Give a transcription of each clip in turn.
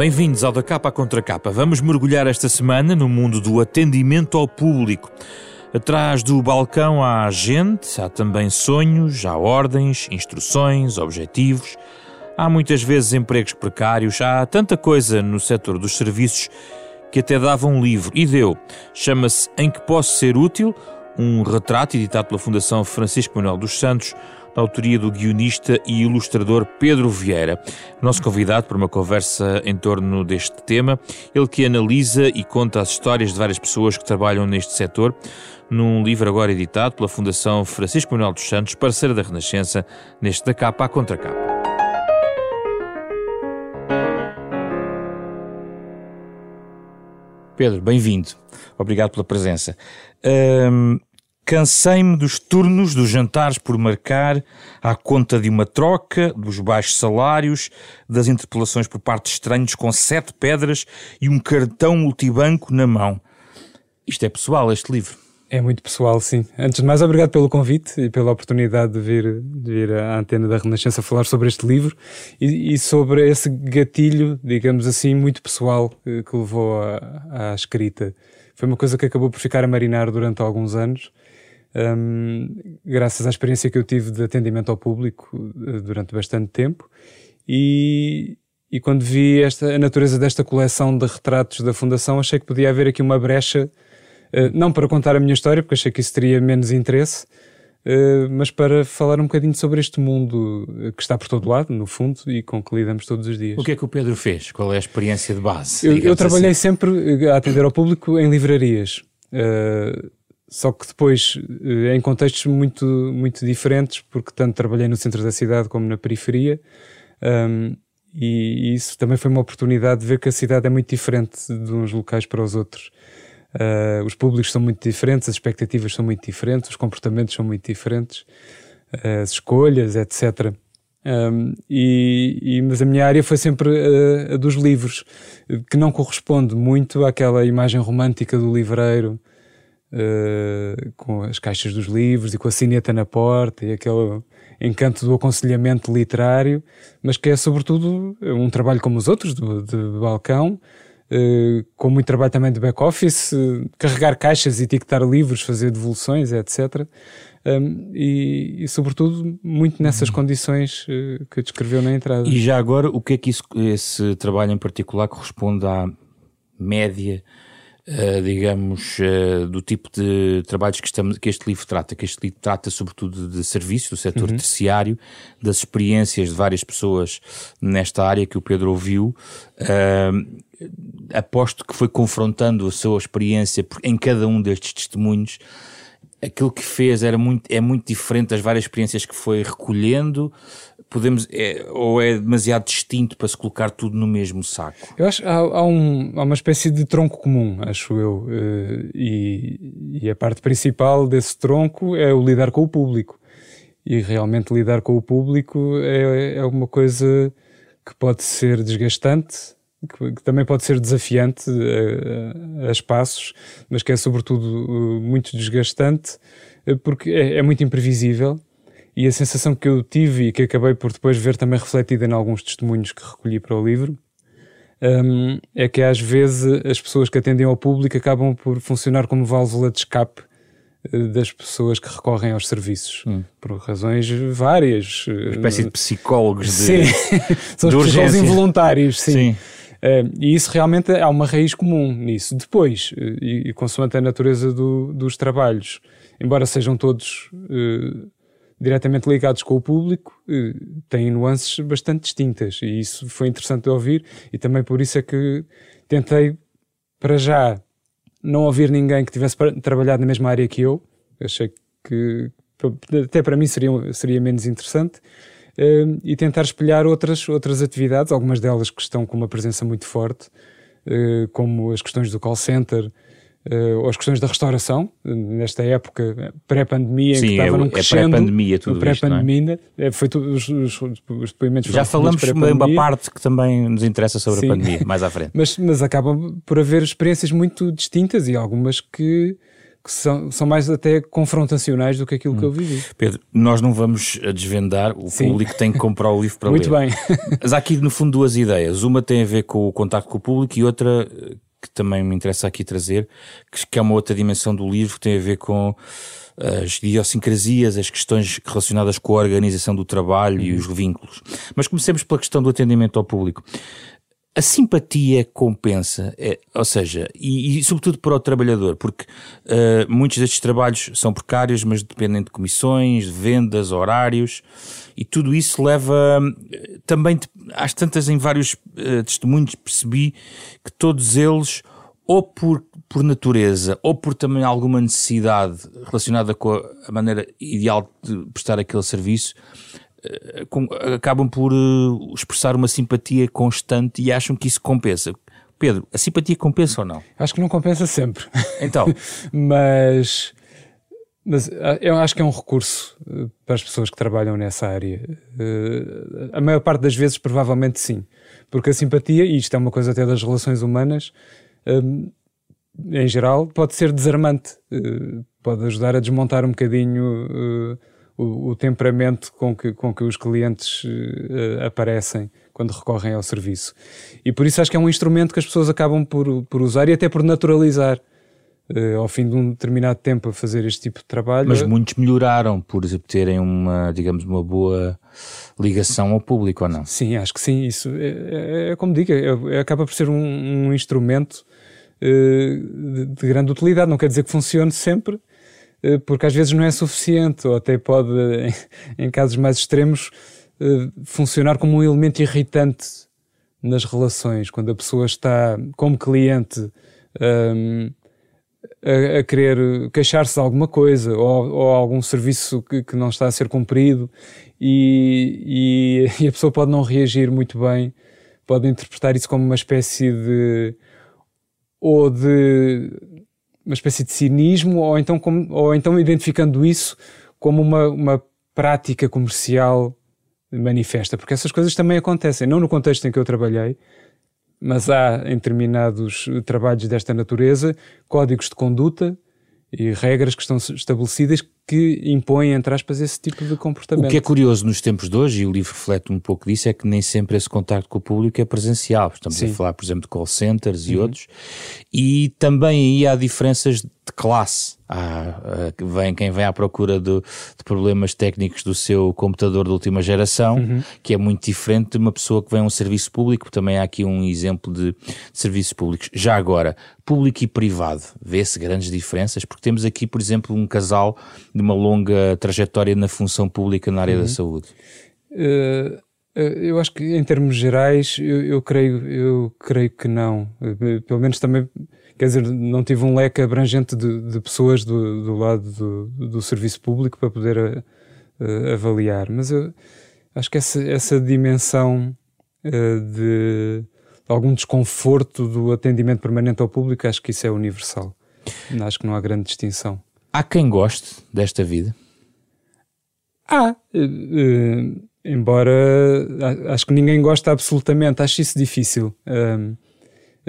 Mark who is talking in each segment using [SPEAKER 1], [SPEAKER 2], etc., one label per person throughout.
[SPEAKER 1] Bem-vindos ao Da Capa Contra Capa. Vamos mergulhar esta semana no mundo do atendimento ao público. Atrás do balcão há gente, há também sonhos, há ordens, instruções, objetivos. Há muitas vezes empregos precários, há tanta coisa no setor dos serviços que até dava um livro. E deu. Chama-se Em que Posso Ser Útil? Um retrato editado pela Fundação Francisco Manuel dos Santos, da autoria do guionista e ilustrador Pedro Vieira. Nosso convidado para uma conversa em torno deste tema, ele que analisa e conta as histórias de várias pessoas que trabalham neste setor, num livro agora editado pela Fundação Francisco Manuel dos Santos, parceira da Renascença, neste da capa à contra capa. Pedro, bem-vindo. Obrigado pela presença. Um, Cansei-me dos turnos, dos jantares por marcar, à conta de uma troca, dos baixos salários, das interpelações por parte de estranhos com sete pedras e um cartão multibanco na mão. Isto é pessoal, este livro.
[SPEAKER 2] É muito pessoal, sim. Antes de mais, obrigado pelo convite e pela oportunidade de vir, de vir à antena da Renascença falar sobre este livro e, e sobre esse gatilho, digamos assim, muito pessoal eh, que levou à escrita. Foi uma coisa que acabou por ficar a marinar durante alguns anos um, graças à experiência que eu tive de atendimento ao público uh, durante bastante tempo. E, e quando vi esta, a natureza desta coleção de retratos da Fundação, achei que podia haver aqui uma brecha, uh, não para contar a minha história, porque achei que isso teria menos interesse, Uh, mas para falar um bocadinho sobre este mundo que está por todo lado, no fundo, e com que lidamos todos os dias.
[SPEAKER 1] O que é que o Pedro fez? Qual é a experiência de base?
[SPEAKER 2] Eu, eu trabalhei assim? sempre a atender ao público em livrarias. Só que depois eh, em contextos muito, muito diferentes, porque tanto trabalhei no centro da cidade como na periferia, um, e isso também foi uma oportunidade de ver que a cidade é muito diferente de uns locais para os outros. Uh, os públicos são muito diferentes, as expectativas são muito diferentes, os comportamentos são muito diferentes, uh, as escolhas, etc. Um, e, e, mas a minha área foi sempre a, a, dos livros, que não corresponde muito àquela imagem romântica do livreiro uh, com as caixas dos livros e com a cineta na porta e aquele encanto do aconselhamento literário, mas que é sobretudo um trabalho como os outros, de, de balcão, uh, com muito trabalho também de back-office, uh, carregar caixas, etiquetar livros, fazer devoluções, etc. Um, e, e, sobretudo, muito nessas uhum. condições uh, que descreveu na entrada.
[SPEAKER 1] E já agora, o que é que isso, esse trabalho em particular corresponde à média Uh, digamos, uh, do tipo de trabalhos que, estamos, que este livro trata, que este livro trata sobretudo de serviços do setor uhum. terciário, das experiências de várias pessoas nesta área que o Pedro ouviu. Uh, aposto que foi confrontando a sua experiência em cada um destes testemunhos aquilo que fez era muito, é muito diferente das várias experiências que foi recolhendo, podemos, é, ou é demasiado distinto para se colocar tudo no mesmo saco?
[SPEAKER 2] Eu acho que há, há, um, há uma espécie de tronco comum, acho eu, eh, e, e a parte principal desse tronco é o lidar com o público. E realmente lidar com o público é, é uma coisa que pode ser desgastante, que, que, também pode ser desafiante a, a, espaços, mas que é sobretudo uh, muito desgastante uh, porque é, é, muito imprevisível. E a sensação que eu tive e que acabei por depois ver também refletida em alguns testemunhos que recolhi para o livro um, é que às vezes as pessoas que atendem ao público acabam por funcionar como válvula de escape uh, das pessoas que recorrem aos serviços, hum. por razões várias.
[SPEAKER 1] Uma espécie de psicólogos de,
[SPEAKER 2] sim. São os psicólogos involuntários, sim. sim. Uh, e isso realmente há uma raiz comum nisso. Depois, e, e consoante a natureza do, dos trabalhos, embora sejam todos uh, diretamente ligados com o público, têm nuances bastante distintas. E isso foi interessante de ouvir, e também por isso é que tentei, para já, não ouvir ninguém que tivesse trabalhado na mesma área que eu. Achei que até para mim seria, seria menos interessante uh, e tentar espelhar outras, outras atividades, algumas delas que estão com uma presença muito forte, uh, como as questões do call center, Uh, ou as questões da restauração, nesta época pré-pandemia, em que estava é, num crescendo.
[SPEAKER 1] É pré-pandemia tudo
[SPEAKER 2] pré-pandemia, é? foi tudo, os, os, os depoimentos
[SPEAKER 1] Já falamos de uma parte que também nos interessa sobre Sim. a pandemia, mais à frente.
[SPEAKER 2] mas, mas acabam por haver experiências muito distintas e algumas que, que são, são mais até confrontacionais do que aquilo hum. que eu vivi.
[SPEAKER 1] Pedro, nós não vamos desvendar, o Sim. público tem que comprar o livro para
[SPEAKER 2] Muito
[SPEAKER 1] ler.
[SPEAKER 2] Muito
[SPEAKER 1] bem. Mas há aqui no fundo duas ideias. Uma tem a ver com o contacto com o público e outra que também me interessa aqui trazer, que é uma outra dimensão do livro, que tem a ver com as idiosincrasias, as questões relacionadas com a organização do trabalho uhum. e os vínculos. Mas comecemos pela questão do atendimento ao público. A simpatia compensa, é, ou seja, e, e, sobretudo para o trabalhador, porque uh, muitos destes trabalhos são precários, mas dependem de comissões, de vendas, horários, e tudo isso leva também, às tantas, em vários uh, testemunhos, percebi que todos eles ou por, por natureza, ou por também alguma necessidade relacionada com a, a maneira ideal de prestar aquele serviço, acabam por uh, expressar uma simpatia constante e acham que isso compensa. Pedro, a simpatia compensa ou não?
[SPEAKER 2] Acho que não compensa sempre.
[SPEAKER 1] Então.
[SPEAKER 2] mas, mas ah, eu acho que é um recurso eh, para as pessoas que trabalham nessa área. A maior parte das vezes, provavelmente sim. Porque a simpatia, e isto é uma coisa até das relações humanas, um, em geral, pode ser desarmante, pode ajudar a desmontar um bocadinho o, o, temperamento com que, com que os clientes uh, aparecem quando recorrem ao serviço. E por isso acho que é um instrumento que as pessoas acabam por, por usar e até por naturalizar. ao fim de um determinado tempo a fazer este tipo de trabalho.
[SPEAKER 1] Mas muitos melhoraram por terem uma, digamos, uma boa ligação ao público, ou não?
[SPEAKER 2] Sim, acho que sim. Isso é, é, é como digo, é, é, acaba por ser um, um instrumento eh, de, de grande utilidade. Não quer dizer que funcione sempre, porque às vezes não é suficiente, ou até pode, em casos mais extremos, eh, funcionar como um elemento irritante nas relações, quando a pessoa está como cliente um, a, a, querer queixar-se de alguma coisa ou, ou algum serviço que, que, não está a ser cumprido e, e, e, a pessoa pode não reagir muito bem, pode interpretar isso como uma espécie de ou de uma espécie de cinismo, ou então, como, ou então identificando isso como uma, uma prática comercial manifesta, porque essas coisas também acontecem, não no contexto em que eu trabalhei, mas há em determinados trabalhos desta natureza códigos de conduta e regras que estão estabelecidas que impõem, entre aspas, esse tipo de comportamento.
[SPEAKER 1] O que é curioso nos tempos de hoje, e o livro reflete um pouco disso, é que nem sempre esse contacto com o público é presencial. Estamos Sim. a falar, por exemplo, de call centers e uhum. outros. E também aí há diferenças de classe. Há, vem, quem vem à procura de, de, problemas técnicos do seu computador de última geração, uhum. que é muito diferente de uma pessoa que vem a um serviço público. Também há aqui um exemplo de, de serviços públicos. Já agora, público e privado, vê-se grandes diferenças, porque temos aqui, por exemplo, um casal de uma longa trajetória na função pública na área uhum. da saúde?
[SPEAKER 2] Uh, eu acho que em termos gerais, eu, eu, creio, eu creio que não. Pelo menos também, quer dizer, não tive um leque abrangente de, de pessoas do, do lado do, do, serviço público para poder uh, avaliar. Mas eu acho que essa, essa dimensão de algum desconforto do atendimento permanente ao público, acho que isso é universal. Acho que não há grande distinção.
[SPEAKER 1] Há quem goste desta vida?
[SPEAKER 2] Há. Uh, embora acho que ninguém gosta absolutamente, acho isso difícil. Uh,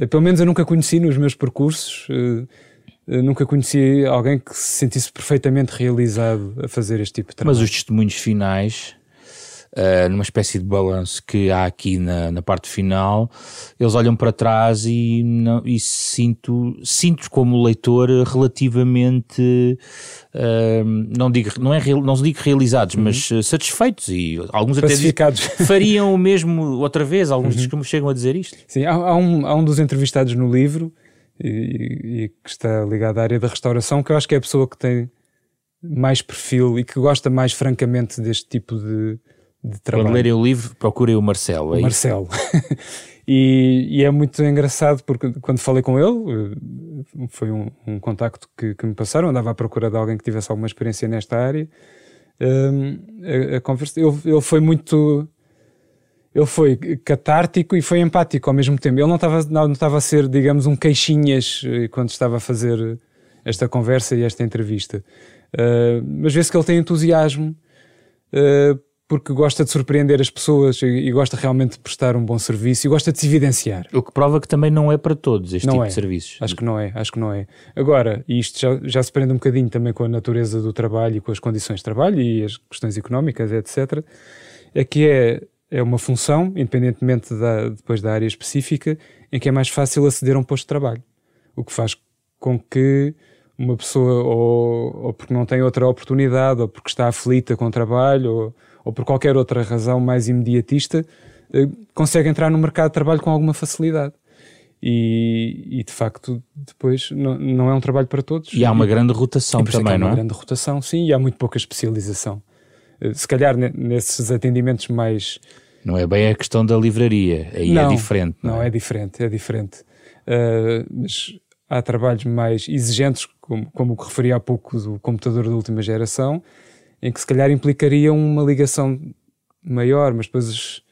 [SPEAKER 2] pelo menos eu nunca conheci nos meus percursos, uh, nunca conheci alguém que se sentisse perfeitamente realizado a fazer este tipo de trabalho.
[SPEAKER 1] Mas os testemunhos finais uh, numa espécie de balanço que há aqui na, na parte final, eles olham para trás e, não, e sinto, sinto como leitor relativamente, uh, não, digo, não, é, não digo realizados, uhum. mas uh, satisfeitos e alguns até fariam o mesmo outra vez, alguns uhum. que chegam a dizer isto.
[SPEAKER 2] Sim, há, há, um, há um dos entrevistados no livro e, e, que está ligado à área da restauração, que eu acho que é a pessoa que tem mais perfil e que gosta mais francamente deste tipo de, de trabalho.
[SPEAKER 1] Quando lerem o livro, procurem o Marcelo.
[SPEAKER 2] É o Marcelo. e, e, é muito engraçado porque quando falei com ele, eh, foi um, um contacto que, que, me passaram, andava à procura de alguém que tivesse alguma experiência nesta área. Um, a, a, conversa, ele, ele foi muito ele foi catártico e foi empático ao mesmo tempo. Ele não estava, não estava a ser, digamos, um queixinhas eh, quando estava a fazer esta conversa e esta entrevista. Uh, mas vê-se que ele tem entusiasmo uh, porque gosta de surpreender as pessoas e, e, gosta realmente de prestar um bom serviço e gosta de se evidenciar.
[SPEAKER 1] O que prova que também não é para todos este
[SPEAKER 2] não
[SPEAKER 1] tipo
[SPEAKER 2] é.
[SPEAKER 1] de serviços.
[SPEAKER 2] Acho que não é, acho que não é. Agora, isto já, já se prende um bocadinho também com a natureza do trabalho e com as condições de trabalho e as questões económicas, etc., é que é, é uma função, independentemente da, depois da área específica, em que é mais fácil aceder a um posto de trabalho. O que faz com que uma pessoa, ou, ou porque não tem outra oportunidade, ou porque está aflita com o trabalho, ou ou por qualquer outra razão mais imediatista, eh, consegue entrar no mercado de trabalho com alguma facilidade. E, e, de facto depois não, não, é um trabalho para todos.
[SPEAKER 1] E há uma grande rotação também,
[SPEAKER 2] há
[SPEAKER 1] não
[SPEAKER 2] é? Há uma grande rotação, sim, e há muito pouca especialização. Eh, se calhar nesses atendimentos mais...
[SPEAKER 1] Não é bem a questão da livraria, aí é
[SPEAKER 2] não,
[SPEAKER 1] é diferente.
[SPEAKER 2] Não, não é? é? diferente, é diferente. Uh, mas há trabalhos mais exigentes, como, como o que referi há pouco do computador da última geração, em que se calhar implicaria uma ligação maior, mas depois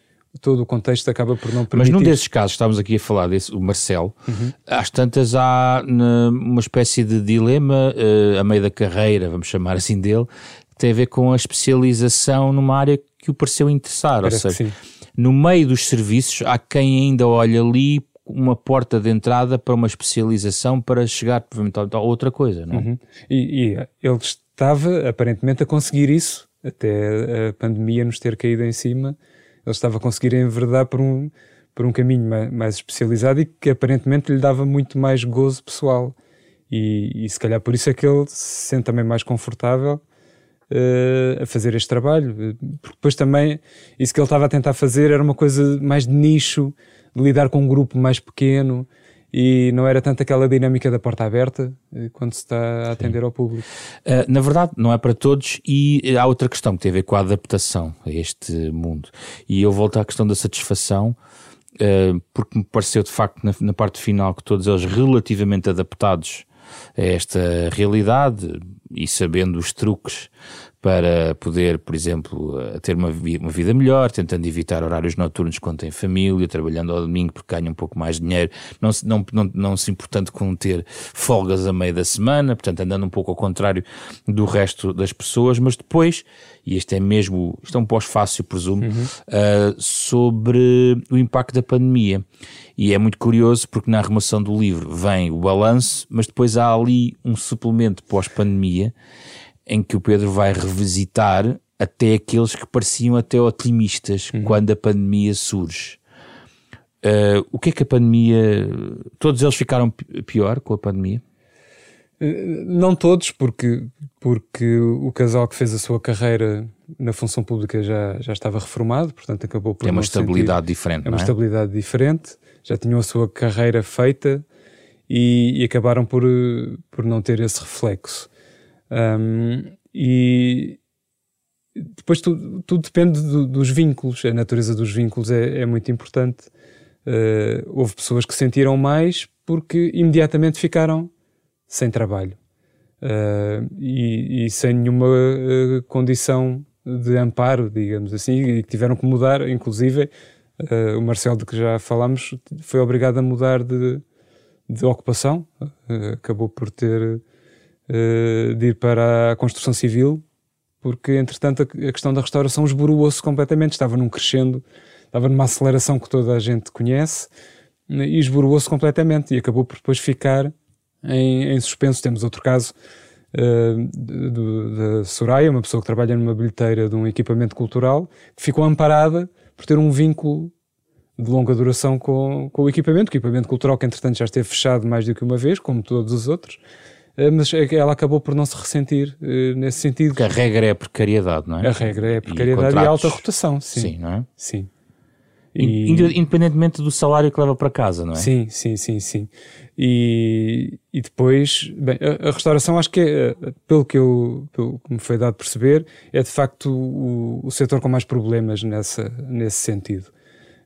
[SPEAKER 2] todo o contexto acaba por não permitir.
[SPEAKER 1] Mas num desses casos, estávamos aqui a falar desse, o Marcelo, uhum. às tantas há uma espécie de dilema uh, a meio da carreira, vamos chamar assim dele, que tem a ver com a especialização numa área que o pareceu interessar,
[SPEAKER 2] Parece
[SPEAKER 1] ou seja, no meio dos serviços há quem ainda olha ali uma porta de entrada para uma especialização para chegar provavelmente a outra coisa, não é?
[SPEAKER 2] Uhum. E, e eles estava aparentemente a conseguir isso, até a pandemia nos ter caído em cima. Ele estava a conseguir enverdar por um, por um caminho mais especializado e que aparentemente lhe dava muito mais gozo pessoal. E, e se calhar por isso é que ele se sente também mais confortável uh, a fazer este trabalho. Porque depois também, isso que ele estava a tentar fazer era uma coisa mais de nicho, de lidar com um grupo mais pequeno e não era tanto aquela dinâmica da porta aberta eh, quando se está a atender Sim. ao público.
[SPEAKER 1] Uh, na verdade, não é para todos, e há outra questão que tem a ver com a adaptação a este mundo. E eu volto à questão da satisfação, uh, porque me pareceu de facto na, na parte final que todos eles relativamente adaptados a esta realidade e sabendo os truques para poder, por exemplo, ter uma, uma vida melhor, tentando evitar horários noturnos quando tem família, trabalhando ao domingo porque ganha um pouco mais de dinheiro, não se, não, não, não se importando com ter folgas a meio da semana, portanto andando um pouco ao contrário do resto das pessoas, mas depois, e este é mesmo, isto é um pós-fácil, presumo, uhum. uh, sobre o impacto da pandemia. E é muito curioso porque na remoção do livro vem o balanço, mas depois há ali um suplemento pós-pandemia em que o Pedro vai revisitar até aqueles que pareciam até otimistas uhum. quando a pandemia surge. Uh, o que é que a pandemia. Todos eles ficaram pior com a pandemia?
[SPEAKER 2] Uh, não todos, porque, porque o casal que fez a sua carreira na função pública já, já estava reformado, portanto acabou por.
[SPEAKER 1] É uma estabilidade sentir, diferente.
[SPEAKER 2] É uma é? estabilidade diferente, já tinham a sua carreira feita e, e acabaram por, por não ter esse reflexo. Um, e depois tudo, tudo depende do, dos vínculos, a natureza dos vínculos é, é muito importante. Uh, houve pessoas que sentiram mais porque imediatamente ficaram sem trabalho. Uh, e, e, sem nenhuma uh, condição de amparo, digamos assim, e tiveram que mudar, inclusive o Marcelo de que já falámos foi obrigado a mudar de, de ocupação, acabou por ter de ir para a construção civil, porque entretanto a, questão da restauração esboroou-se completamente, estava num crescendo, estava numa aceleração que toda a gente conhece e esboroou-se completamente e acabou por depois ficar em, em suspenso. Temos outro caso uh, da Soraya, uma pessoa que trabalha numa bilheteira de um equipamento cultural, que ficou amparada por ter um vínculo de longa duração com, com o equipamento, o equipamento cultural que entretanto já esteve fechado mais do que uma vez, como todos os outros, eh, mas é ela acabou por não se ressentir uh, nesse sentido.
[SPEAKER 1] Porque a regra é a precariedade, não é?
[SPEAKER 2] A regra é a precariedade e, e a alta rotação, sim.
[SPEAKER 1] Sim, não é?
[SPEAKER 2] Sim.
[SPEAKER 1] E... Independentemente do salário que leva para casa, não é?
[SPEAKER 2] Sim, sim, sim, sim. E, e depois, bem, a, a restauração acho que é, pelo que, eu, pelo que me foi dado perceber, é de facto o, o setor com mais problemas nessa, nesse sentido.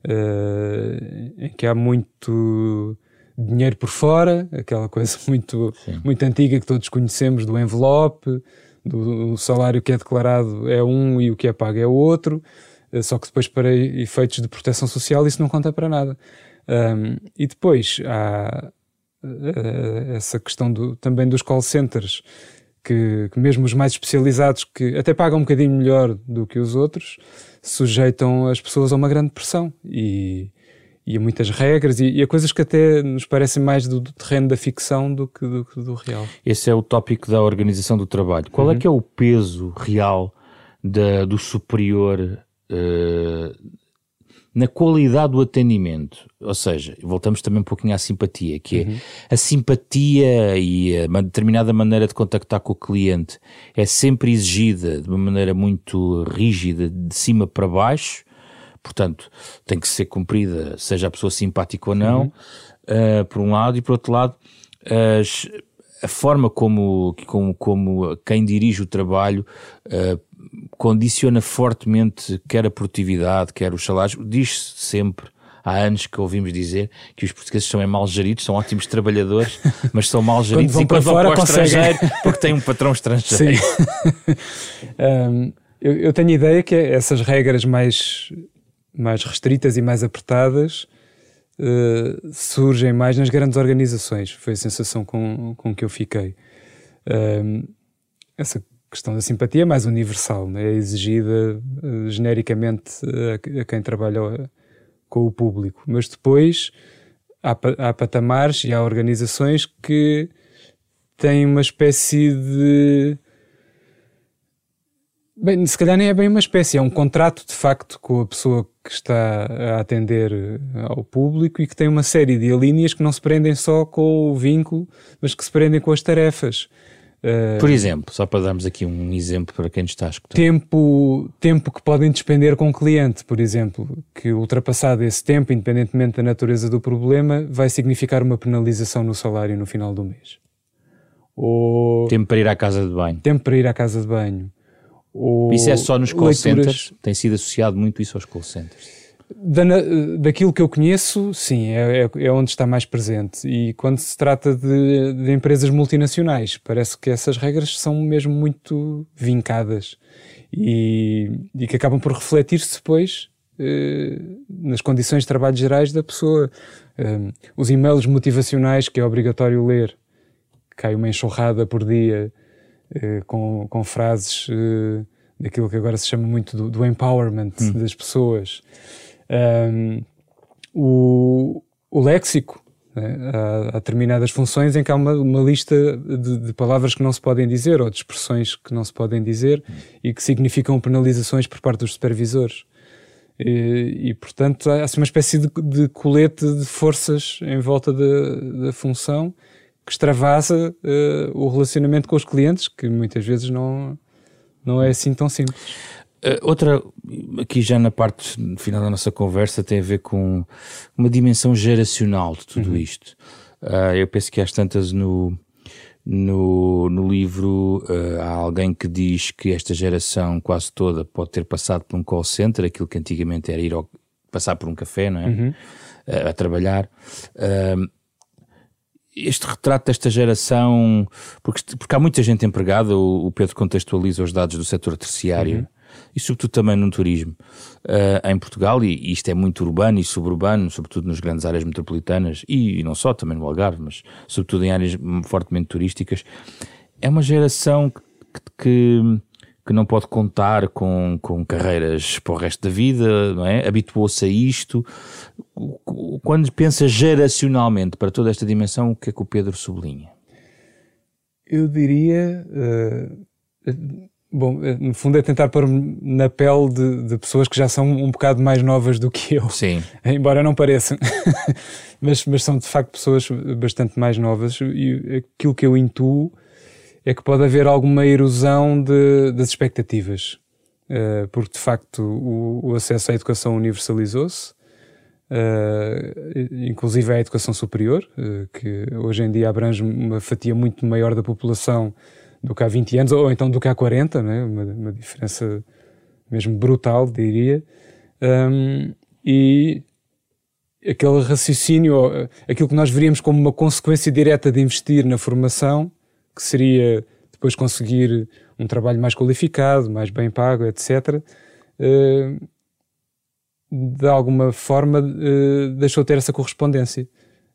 [SPEAKER 2] Uh, em que há muito dinheiro por fora, aquela coisa muito, muito antiga que todos conhecemos do envelope, do, salário que é declarado é um e o que é pago é o outro, eh, só que depois para efeitos de proteção social isso não conta para nada. Um, e depois há uh, essa questão do, também dos call centers que, que, mesmo os mais especializados, que até pagam um bocadinho melhor do que os outros, sujeitam as pessoas a uma grande pressão e, e a muitas regras e, e, a coisas que até nos parecem mais do, do terreno da ficção do que do, do, real.
[SPEAKER 1] Esse é o tópico da organização do trabalho. Qual é uhum. é que é o peso real da, do superior uh, na qualidade do atendimento. Ou seja, voltamos também um pouquinho à simpatia, que é uhum. a simpatia e a uma determinada maneira de contactar com o cliente é sempre exigida de uma maneira muito rígida, de cima para baixo. Portanto, tem que ser cumprida, seja a pessoa simpática ou não, uhum. uh, por um lado, e por outro lado, as, a forma como, como, como quem dirige o trabalho uh, condiciona fortemente quer a produtividade, quer os salários. Diz-se sempre, há anos que ouvimos dizer que os portugueses são é mal geridos, são ótimos trabalhadores, mas são mal geridos
[SPEAKER 2] quando vão para fora, vão para o estrangeiro
[SPEAKER 1] porque têm um patrão estrangeiro.
[SPEAKER 2] Sim. um, eu, eu, tenho a ideia que essas regras mais, mais restritas e mais apertadas uh, surgem mais nas grandes organizações. Foi a sensação com, com que eu fiquei. Um, essa questão da simpatia é mais universal, né? é exigida uh, genericamente a, a, quem trabalha uh, com o público. Mas depois há, há patamares e há organizações que têm uma espécie de. Bem, se calhar nem é bem uma espécie, é um contrato de facto com a pessoa que está a atender uh, ao público e que tem uma série de alíneas que não se prendem só com o vínculo, mas que se prendem com as tarefas.
[SPEAKER 1] Uh, Por exemplo, só para darmos aqui um exemplo para quem nos está a escutar.
[SPEAKER 2] Tempo, tempo que podem despender com o cliente, por exemplo, que ultrapassado esse tempo, independentemente da natureza do problema, vai significar uma penalização no salário no final do mês.
[SPEAKER 1] Ou tempo para ir à casa de banho.
[SPEAKER 2] Tempo para ir à casa de banho. Ou
[SPEAKER 1] isso é só nos call leituras... centers? Tem sido associado muito isso aos call centers?
[SPEAKER 2] Da, daquilo que eu conheço, sim, é, é, é, onde está mais presente. E quando se trata de, de, empresas multinacionais, parece que essas regras são mesmo muito vincadas e, e que acabam por refletir-se depois eh, nas condições de trabalho gerais da pessoa. Um, os e-mails motivacionais que é obrigatório ler, cai uma enxurrada por dia eh, com, com frases eh, daquilo que agora se chama muito do, do empowerment hum. das pessoas. Um, o, o léxico, né? há, há, determinadas funções em que há uma, uma lista de, de, palavras que não se podem dizer ou de expressões que não se podem dizer e que significam penalizações por parte dos supervisores. E, e portanto, há assim, uma espécie de, de, colete de forças em volta da, da função que extravasa uh, o relacionamento com os clientes, que muitas vezes não, não é assim tão simples.
[SPEAKER 1] Uh, outra, aqui já na parte final da nossa conversa, tem a ver com uma dimensão geracional de tudo uhum. isto. Uh, eu penso que às tantas no, no, no livro uh, há alguém que diz que esta geração quase toda pode ter passado por um call center, aquilo que antigamente era ir ao, passar por um café, não é? Uhum. a trabalhar este retrato desta geração, porque, porque há muita gente empregada, o, o Pedro contextualiza os dados do setor terciário, uhum. e sobretudo também no turismo uh, em Portugal, e, e, isto é muito urbano e suburbano, sobretudo nas grandes áreas metropolitanas e, e, não só, também no Algarve, mas sobretudo em áreas fortemente turísticas, é uma geração que, que, que não pode contar com, com carreiras para o resto da vida, não é? Habituou-se a isto. Quando pensa geracionalmente para toda esta dimensão, o que é que o Pedro sublinha?
[SPEAKER 2] Eu diria. Uh Bom, eh, no fundo é tentar pôr na pele de, de, pessoas que já são um bocado mais novas do que eu.
[SPEAKER 1] Sim.
[SPEAKER 2] Embora não pareçam. mas, mas são de facto pessoas bastante mais novas e aquilo que eu intuo é que pode haver alguma erosão de, das expectativas. Uh, porque de facto o, o, acesso à educação universalizou-se, uh, inclusive à educação superior, uh, que hoje em dia abrange uma fatia muito maior da população do que há 20 anos, ou então do que há 40, né? uma, uma diferença mesmo brutal, diria. Um, e aquele raciocínio, aquilo que nós veríamos como uma consequência direta de investir na formação, que seria depois conseguir um trabalho mais qualificado, mais bem pago, etc., uh, de alguma forma uh, deixou de ter essa correspondência.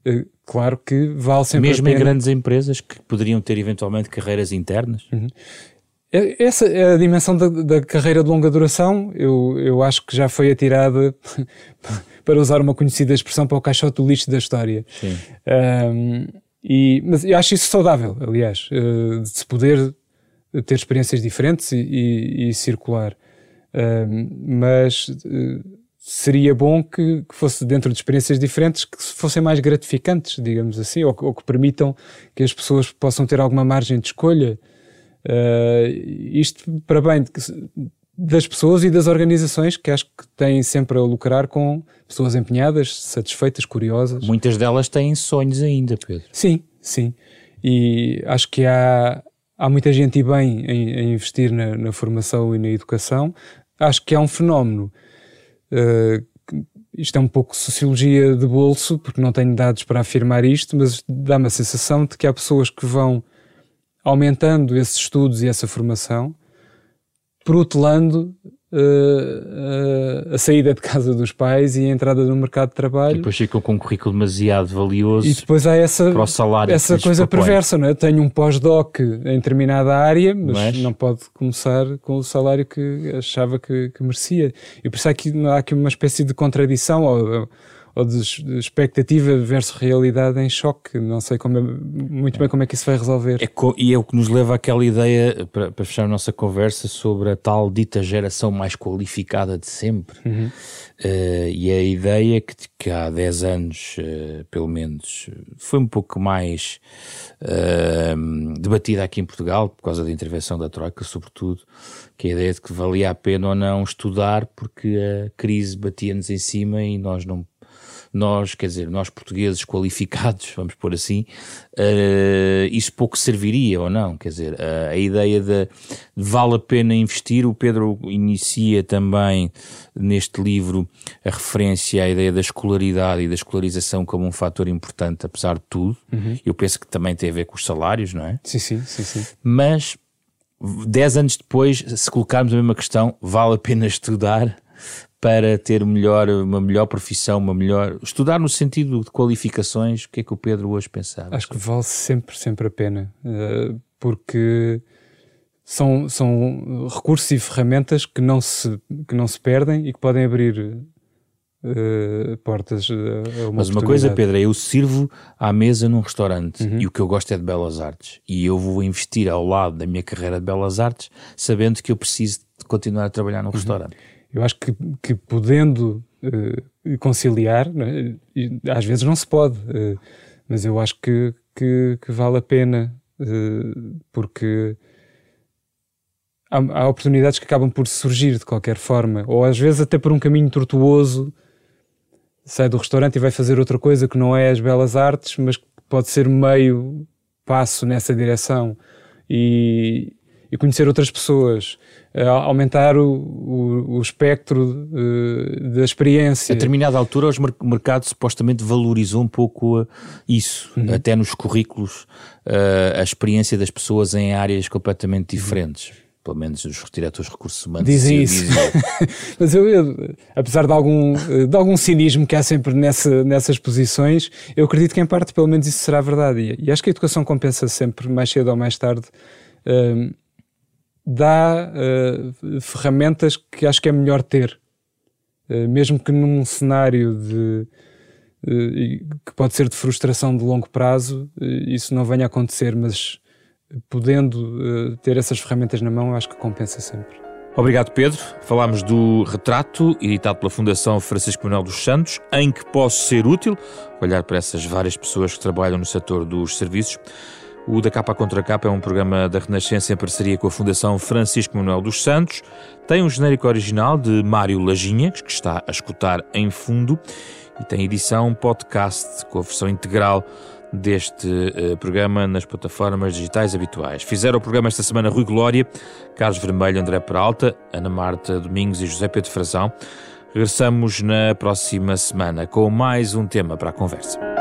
[SPEAKER 2] Uh, claro que vale sempre
[SPEAKER 1] Mesmo
[SPEAKER 2] a pena.
[SPEAKER 1] em grandes empresas que poderiam ter eventualmente carreiras internas?
[SPEAKER 2] Uhum. É, essa é a dimensão da, da, carreira de longa duração. Eu, eu acho que já foi atirada, para usar uma conhecida expressão, para o caixote do lixo da história.
[SPEAKER 1] Sim.
[SPEAKER 2] Um, e, mas eu acho isso saudável, aliás, uh, de se poder ter experiências diferentes e, e, e circular. Um, mas uh, seria bom que, que, fosse dentro de experiências diferentes que fossem mais gratificantes, digamos assim, ou, ou que permitam que as pessoas possam ter alguma margem de escolha. Uh, isto para bem das pessoas e das organizações que acho que têm sempre a lucrar com pessoas empenhadas, satisfeitas, curiosas.
[SPEAKER 1] Muitas delas têm sonhos ainda, Pedro.
[SPEAKER 2] Sim, sim. E acho que há, há muita gente e bem em, investir na, na, formação e na educação. Acho que há um fenómeno. Uh, isto é um pouco sociologia de bolso, porque não tenho dados para afirmar isto, mas dá-me a sensação de que há pessoas que vão aumentando esses estudos e essa formação, protelando uh, uh, a saída de casa dos pais e a entrada no mercado de trabalho. E
[SPEAKER 1] depois ficam com um currículo demasiado valioso
[SPEAKER 2] e depois há essa,
[SPEAKER 1] para o salário
[SPEAKER 2] essa coisa perversa, não é? Tenho um pós-doc em determinada área, mas, mas, não pode começar com o salário que achava que, que merecia. E por isso há aqui, há aqui uma espécie de contradição ou, ou de, expectativa versus realidade em choque. Não sei como é, muito bem como é que isso vai resolver.
[SPEAKER 1] É e é o que nos leva àquela ideia, para, para, fechar a nossa conversa, sobre a tal dita geração mais qualificada de sempre. Uhum. Uh, e a ideia que, que há 10 anos, uh, pelo menos, foi um pouco mais uh, debatida aqui em Portugal, por causa da intervenção da Troika, sobretudo, que a ideia de que valia a pena ou não estudar, porque a crise batia-nos em cima e nós não nós, quer dizer, nós portugueses qualificados, vamos pôr assim, uh, isso pouco serviria ou não? Quer dizer, uh, a ideia de vale a pena investir, o Pedro inicia também neste livro a referência à ideia da escolaridade e da escolarização como um fator importante, apesar de tudo. Uhum. Eu penso que também tem a ver com os salários, não é?
[SPEAKER 2] Sim, sim, sim. sim.
[SPEAKER 1] Mas, dez anos depois, se colocarmos a mesma questão, vale a pena estudar para ter melhor, uma melhor profissão, uma melhor. Estudar no sentido de qualificações, o que é que o Pedro hoje pensava?
[SPEAKER 2] Acho que vale sempre, sempre a pena, eh, porque são, são recursos e ferramentas que não se, que não se perdem e que podem abrir Uh, portas
[SPEAKER 1] a uma Mas uma coisa, Pedro, é eu sirvo à mesa num restaurante uhum. e o que eu gosto é de belas artes e eu vou investir ao lado da minha carreira de belas artes sabendo que eu preciso de continuar a trabalhar num uhum. restaurante
[SPEAKER 2] eu acho que, que podendo uh, conciliar, né, às vezes não se pode, uh, mas eu acho que, que, que vale a pena, uh, porque há, há, oportunidades que acabam por surgir de qualquer forma, ou às vezes até por um caminho tortuoso, sai do restaurante e vai fazer outra coisa que não é as belas artes, mas pode ser meio passo nessa direção. E, e conhecer outras pessoas, uh, aumentar o, o, o espectro uh, da experiência.
[SPEAKER 1] A determinada altura, o mercado supostamente valorizou um pouco uh, isso, uhum. até nos currículos, a experiência das pessoas em áreas completamente uhum. diferentes. Uhum pelo menos os diretores de recursos humanos
[SPEAKER 2] dizem isso. Dizem. Mas eu, eu, apesar de algum, de algum cinismo que há sempre nessa, nessas posições, eu acredito que em parte pelo menos isso será verdade. E, e acho que a educação compensa sempre, mais cedo ou mais tarde, dá uh, ferramentas que acho que é melhor ter. Uh, mesmo que num cenário de, uh, que pode ser de frustração de longo prazo, isso não venha a acontecer, mas podendo ter essas ferramentas na mão, acho que compensa sempre.
[SPEAKER 1] Obrigado, Pedro. Falámos do retrato editado pela Fundação Francisco Manuel dos Santos, em que posso ser útil, olhar para essas várias pessoas que trabalham no setor dos serviços. O Da Capa Contra Capa é um programa da Renascença em parceria com a Fundação Francisco Manuel dos Santos. Tem um genérico original de Mário Lajinha, que está a escutar em fundo, e tem edição podcast com a versão integral deste uh, programa nas plataformas digitais habituais. Fizeram o programa esta semana Rui Glória, Carlos Vermelho, André Peralta, Ana Marta Domingos e José Pedro Frazão. Regressamos na próxima semana com mais um tema para a conversa.